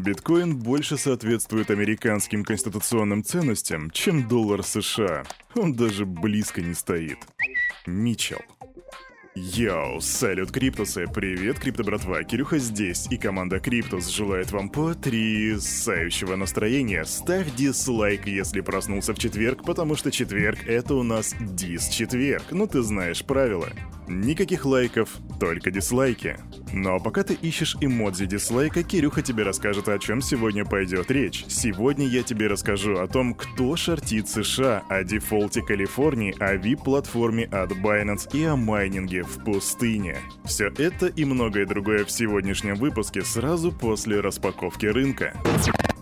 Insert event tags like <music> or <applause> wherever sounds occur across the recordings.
Биткоин больше соответствует американским конституционным ценностям, чем доллар США. Он даже близко не стоит. Мичел. Yo, салют, Криптусы! Привет, Крипто братва! Кирюха здесь, и команда Криптус желает вам потрясающего настроения. Ставь дизлайк, если проснулся в четверг, потому что четверг — это у нас диз-четверг. Ну ты знаешь правила. Никаких лайков, только дизлайки. Но пока ты ищешь эмодзи дизлайка, Кирюха тебе расскажет, о чем сегодня пойдет речь. Сегодня я тебе расскажу о том, кто шортит США, о дефолте Калифорнии, о VIP-платформе от Binance и о майнинге в пустыне. Все это и многое другое в сегодняшнем выпуске сразу после распаковки рынка.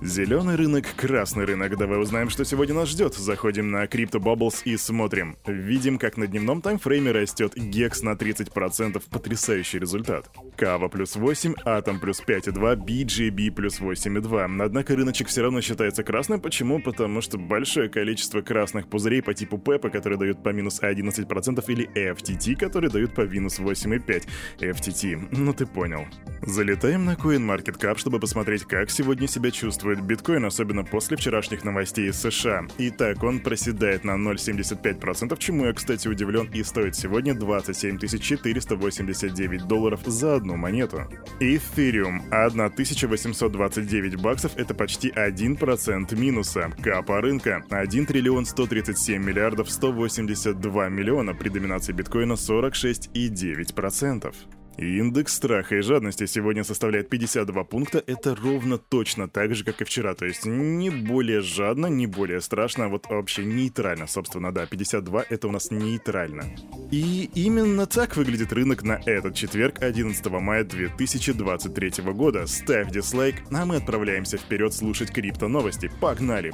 Зеленый рынок, красный рынок. Давай узнаем, что сегодня нас ждет. Заходим на Crypto Bubbles и смотрим. Видим, как на дневном таймфрейме растет GEX на 30%. Потрясающий результат. Кава плюс 8, Атом плюс 5,2, BGB плюс 8,2. Однако рыночек все равно считается красным. Почему? Потому что большое количество красных пузырей по типу PEP, которые дают по минус 11%, или FTT, которые дают по минус 8,5. FTT, ну ты понял. Залетаем на CoinMarketCap, чтобы посмотреть, как сегодня себя чувствует чувствует биткоин, особенно после вчерашних новостей из США. Итак, он проседает на 0,75%, чему я, кстати, удивлен, и стоит сегодня 27 489 долларов за одну монету. Эфириум 1829 баксов — это почти 1% минуса. Капа рынка 1 триллион 137 миллиардов 182 миллиона при доминации биткоина 46,9%. Индекс страха и жадности сегодня составляет 52 пункта. Это ровно точно так же, как и вчера. То есть не более жадно, не более страшно, а вот вообще нейтрально. Собственно, да, 52 это у нас нейтрально. И именно так выглядит рынок на этот четверг, 11 мая 2023 года. Ставь дизлайк, а мы отправляемся вперед слушать крипто новости. Погнали!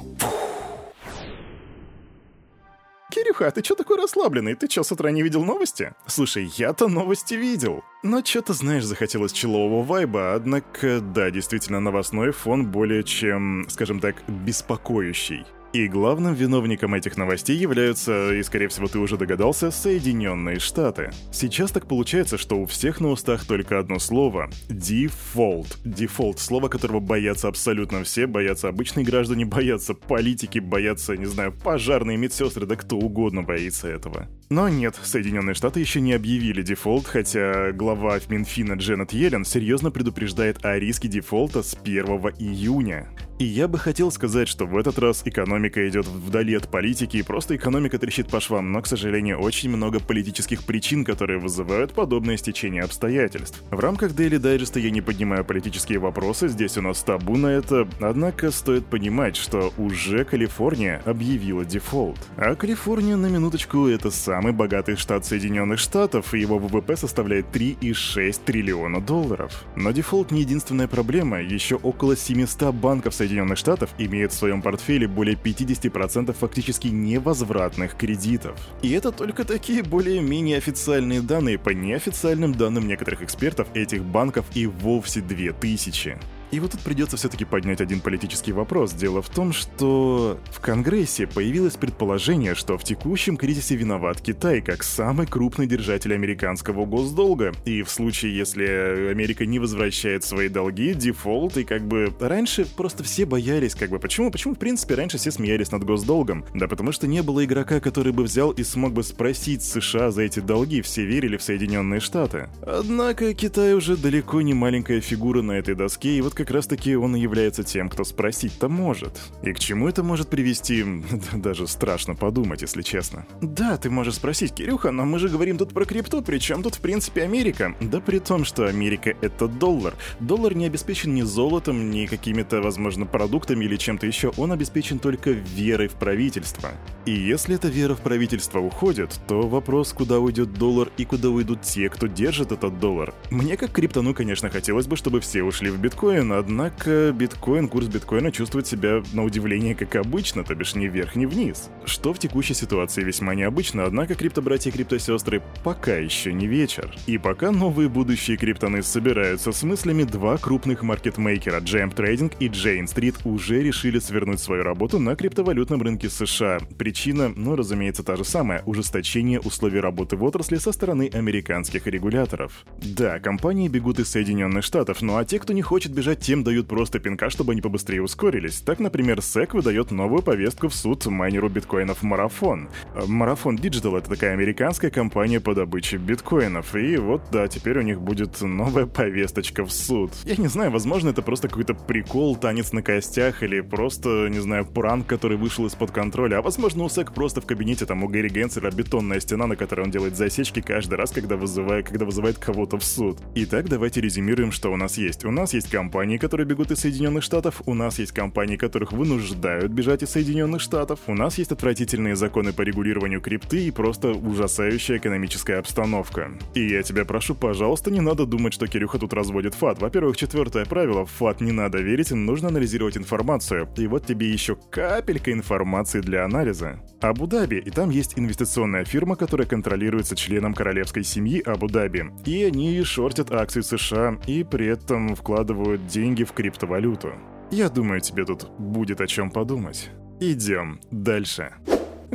Кирюха, а ты чё такой расслабленный? Ты чё, с утра не видел новости? Слушай, я-то новости видел. Но чё-то, знаешь, захотелось челового вайба, однако, да, действительно, новостной фон более чем, скажем так, беспокоящий. И главным виновником этих новостей являются, и скорее всего ты уже догадался, Соединенные Штаты. Сейчас так получается, что у всех на устах только одно слово — дефолт. Дефолт — слово, которого боятся абсолютно все, боятся обычные граждане, боятся политики, боятся, не знаю, пожарные медсестры, да кто угодно боится этого. Но нет, Соединенные Штаты еще не объявили дефолт, хотя глава Минфина Дженнет Йеллен серьезно предупреждает о риске дефолта с 1 июня. И я бы хотел сказать, что в этот раз экономика идет вдали от политики, и просто экономика трещит по швам, но, к сожалению, очень много политических причин, которые вызывают подобное стечение обстоятельств. В рамках Daily Digest я не поднимаю политические вопросы, здесь у нас табу на это, однако стоит понимать, что уже Калифорния объявила дефолт. А Калифорния, на минуточку, это самый богатый штат Соединенных Штатов, и его ВВП составляет 3,6 триллиона долларов. Но дефолт не единственная проблема, еще около 700 банков Штатов имеет в своем портфеле более 50% фактически невозвратных кредитов. И это только такие более-менее официальные данные. По неофициальным данным некоторых экспертов, этих банков и вовсе 2000. И вот тут придется все-таки поднять один политический вопрос. Дело в том, что в Конгрессе появилось предположение, что в текущем кризисе виноват Китай как самый крупный держатель американского госдолга. И в случае, если Америка не возвращает свои долги, дефолт, и как бы раньше просто все боялись, как бы почему? Почему в принципе раньше все смеялись над госдолгом? Да потому что не было игрока, который бы взял и смог бы спросить США за эти долги, все верили в Соединенные Штаты. Однако Китай уже далеко не маленькая фигура на этой доске, и вот как раз таки он и является тем, кто спросить-то может. И к чему это может привести, <laughs> даже страшно подумать, если честно. Да, ты можешь спросить, Кирюха, но мы же говорим тут про крипту, причем тут в принципе Америка. Да при том, что Америка это доллар. Доллар не обеспечен ни золотом, ни какими-то, возможно, продуктами или чем-то еще, он обеспечен только верой в правительство. И если эта вера в правительство уходит, то вопрос, куда уйдет доллар и куда уйдут те, кто держит этот доллар. Мне как криптону, конечно, хотелось бы, чтобы все ушли в биткоин, биткоин, однако биткоин, курс биткоина чувствует себя на удивление как обычно, то бишь ни вверх, ни вниз. Что в текущей ситуации весьма необычно, однако криптобратья и криптосестры пока еще не вечер. И пока новые будущие криптоны собираются с мыслями, два крупных маркетмейкера Jump Trading и Jane Street уже решили свернуть свою работу на криптовалютном рынке США. Причина, ну разумеется, та же самая – ужесточение условий работы в отрасли со стороны американских регуляторов. Да, компании бегут из Соединенных Штатов, ну а те, кто не хочет бежать тем дают просто пинка, чтобы они побыстрее ускорились. Так, например, SEC выдает новую повестку в суд майнеру биткоинов Марафон. Марафон Digital — это такая американская компания по добыче биткоинов. И вот, да, теперь у них будет новая повесточка в суд. Я не знаю, возможно, это просто какой-то прикол, танец на костях, или просто, не знаю, пранк, который вышел из-под контроля. А возможно, у SEC просто в кабинете там у Гэри Генсера бетонная стена, на которой он делает засечки каждый раз, когда, вызывает, когда вызывает кого-то в суд. Итак, давайте резюмируем, что у нас есть. У нас есть компании, которые бегут из Соединенных Штатов, у нас есть компании, которых вынуждают бежать из Соединенных Штатов, у нас есть отвратительные законы по регулированию крипты и просто ужасающая экономическая обстановка. И я тебя прошу, пожалуйста, не надо думать, что Кирюха тут разводит фат. Во-первых, четвертое правило, в фат не надо верить, нужно анализировать информацию. И вот тебе еще капелька информации для анализа. Абу-Даби, и там есть инвестиционная фирма, которая контролируется членом королевской семьи Абу-Даби. И они шортят акции США и при этом вкладывают деньги в криптовалюту. Я думаю, тебе тут будет о чем подумать. Идем дальше.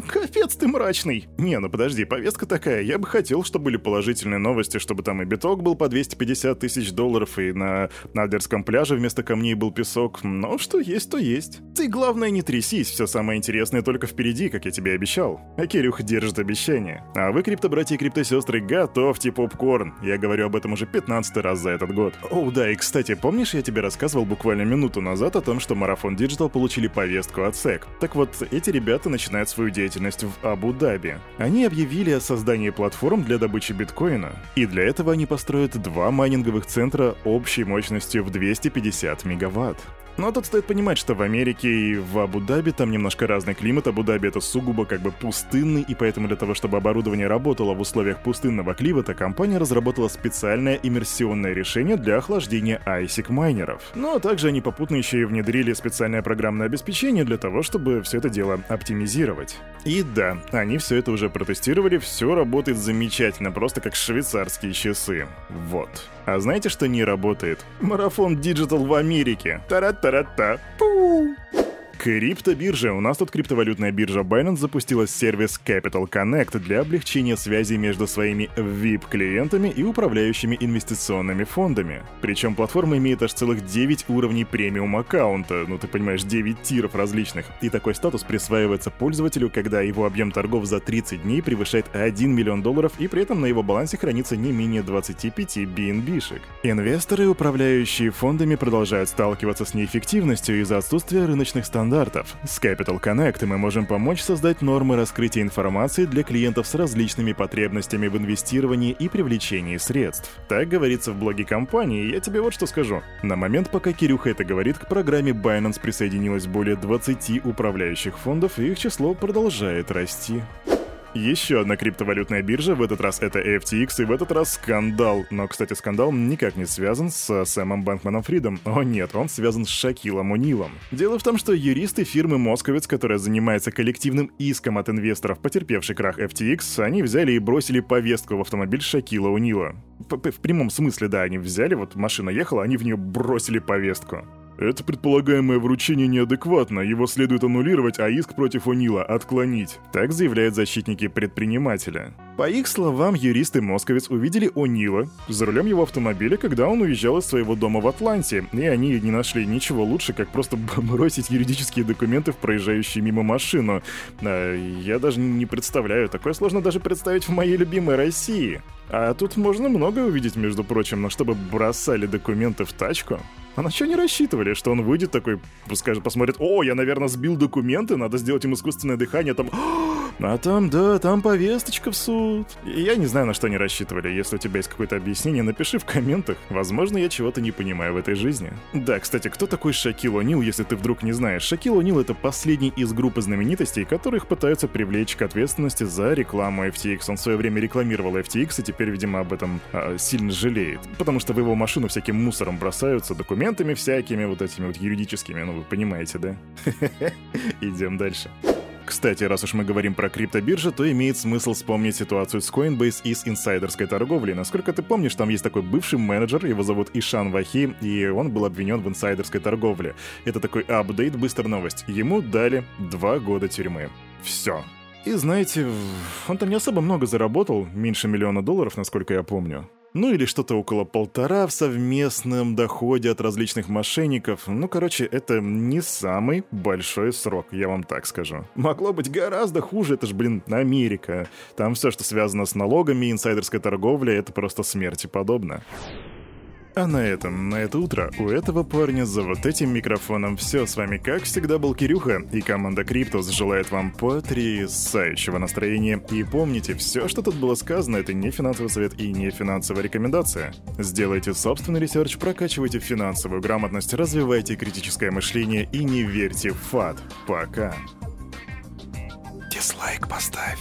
Капец ты мрачный. Не, ну подожди, повестка такая. Я бы хотел, чтобы были положительные новости, чтобы там и биток был по 250 тысяч долларов, и на Альдерском пляже вместо камней был песок. Но что есть, то есть. Ты, главное, не трясись, все самое интересное только впереди, как я тебе обещал. А Кирюх держит обещание. А вы, крипто-братья и крипто-сестры, готовьте попкорн. Я говорю об этом уже 15 раз за этот год. О, да, и кстати, помнишь, я тебе рассказывал буквально минуту назад о том, что Марафон Digital получили повестку от SEC? Так вот, эти ребята начинают свою деятельность деятельность в Абу-Даби. Они объявили о создании платформ для добычи биткоина, и для этого они построят два майнинговых центра общей мощностью в 250 мегаватт. Но тут стоит понимать, что в Америке и в Абу-Даби там немножко разный климат. Абу-Даби это сугубо как бы пустынный, и поэтому для того, чтобы оборудование работало в условиях пустынного климата, компания разработала специальное иммерсионное решение для охлаждения ISIC майнеров. Ну а также они попутно еще и внедрили специальное программное обеспечение для того, чтобы все это дело оптимизировать. И да, они все это уже протестировали, все работает замечательно, просто как швейцарские часы. Вот. А знаете, что не работает? Марафон Digital в Америке. Тара-тара-та. Пу! Криптобиржа. У нас тут криптовалютная биржа Binance запустила сервис Capital Connect для облегчения связи между своими VIP-клиентами и управляющими инвестиционными фондами. Причем платформа имеет аж целых 9 уровней премиум аккаунта, ну ты понимаешь, 9 тиров различных. И такой статус присваивается пользователю, когда его объем торгов за 30 дней превышает 1 миллион долларов и при этом на его балансе хранится не менее 25 BNB-шек. Инвесторы, управляющие фондами, продолжают сталкиваться с неэффективностью из-за отсутствия рыночных стандартов стандартов. С Capital Connect мы можем помочь создать нормы раскрытия информации для клиентов с различными потребностями в инвестировании и привлечении средств. Так говорится в блоге компании, я тебе вот что скажу. На момент, пока Кирюха это говорит, к программе Binance присоединилось более 20 управляющих фондов, и их число продолжает расти. Еще одна криптовалютная биржа, в этот раз это FTX, и в этот раз скандал. Но, кстати, скандал никак не связан с Сэмом Бэнкманом Фридом. О нет, он связан с Шакилом Унилом. Дело в том, что юристы фирмы Московец, которая занимается коллективным иском от инвесторов, потерпевший крах FTX, они взяли и бросили повестку в автомобиль Шакила Унила. В прямом смысле, да, они взяли, вот машина ехала, они в нее бросили повестку. Это предполагаемое вручение неадекватно, его следует аннулировать, а иск против О'Нила отклонить. Так заявляют защитники предпринимателя. По их словам, юристы Московец увидели О'Нила за рулем его автомобиля, когда он уезжал из своего дома в Атланте, и они не нашли ничего лучше, как просто бросить юридические документы в проезжающую мимо машину. А, я даже не представляю, такое сложно даже представить в моей любимой России. А тут можно много увидеть, между прочим, но чтобы бросали документы в тачку. А на что не рассчитывали? Что он выйдет такой, скажет, посмотрит, о, я, наверное, сбил документы, надо сделать им искусственное дыхание, там... А там, да, там повесточка в суд. Я не знаю, на что они рассчитывали. Если у тебя есть какое-то объяснение, напиши в комментах. Возможно, я чего-то не понимаю в этой жизни. Да, кстати, кто такой Шакил О'Нил, если ты вдруг не знаешь? Шакил О'Нил — это последний из группы знаменитостей, которых пытаются привлечь к ответственности за рекламу FTX. Он в свое время рекламировал FTX, и теперь, видимо, об этом а, сильно жалеет. Потому что в его машину всяким мусором бросаются, документами всякими, вот этими вот юридическими, ну вы понимаете, да? <laughs> Идем дальше. Кстати, раз уж мы говорим про криптобиржи, то имеет смысл вспомнить ситуацию с Coinbase и с инсайдерской торговлей. Насколько ты помнишь, там есть такой бывший менеджер, его зовут Ишан Вахи, и он был обвинен в инсайдерской торговле. Это такой апдейт, быстрая новость. Ему дали два года тюрьмы. Все. И знаете, он там не особо много заработал, меньше миллиона долларов, насколько я помню. Ну или что-то около полтора в совместном доходе от различных мошенников. Ну, короче, это не самый большой срок, я вам так скажу. Могло быть гораздо хуже, это ж, блин, Америка. Там все, что связано с налогами, инсайдерской торговлей, это просто смерти подобно. А на этом, на это утро, у этого парня за вот этим микрофоном все. С вами, как всегда, был Кирюха, и команда Криптус желает вам потрясающего настроения. И помните, все, что тут было сказано, это не финансовый совет и не финансовая рекомендация. Сделайте собственный research, прокачивайте финансовую грамотность, развивайте критическое мышление и не верьте в FUD. Пока. Дизлайк поставь.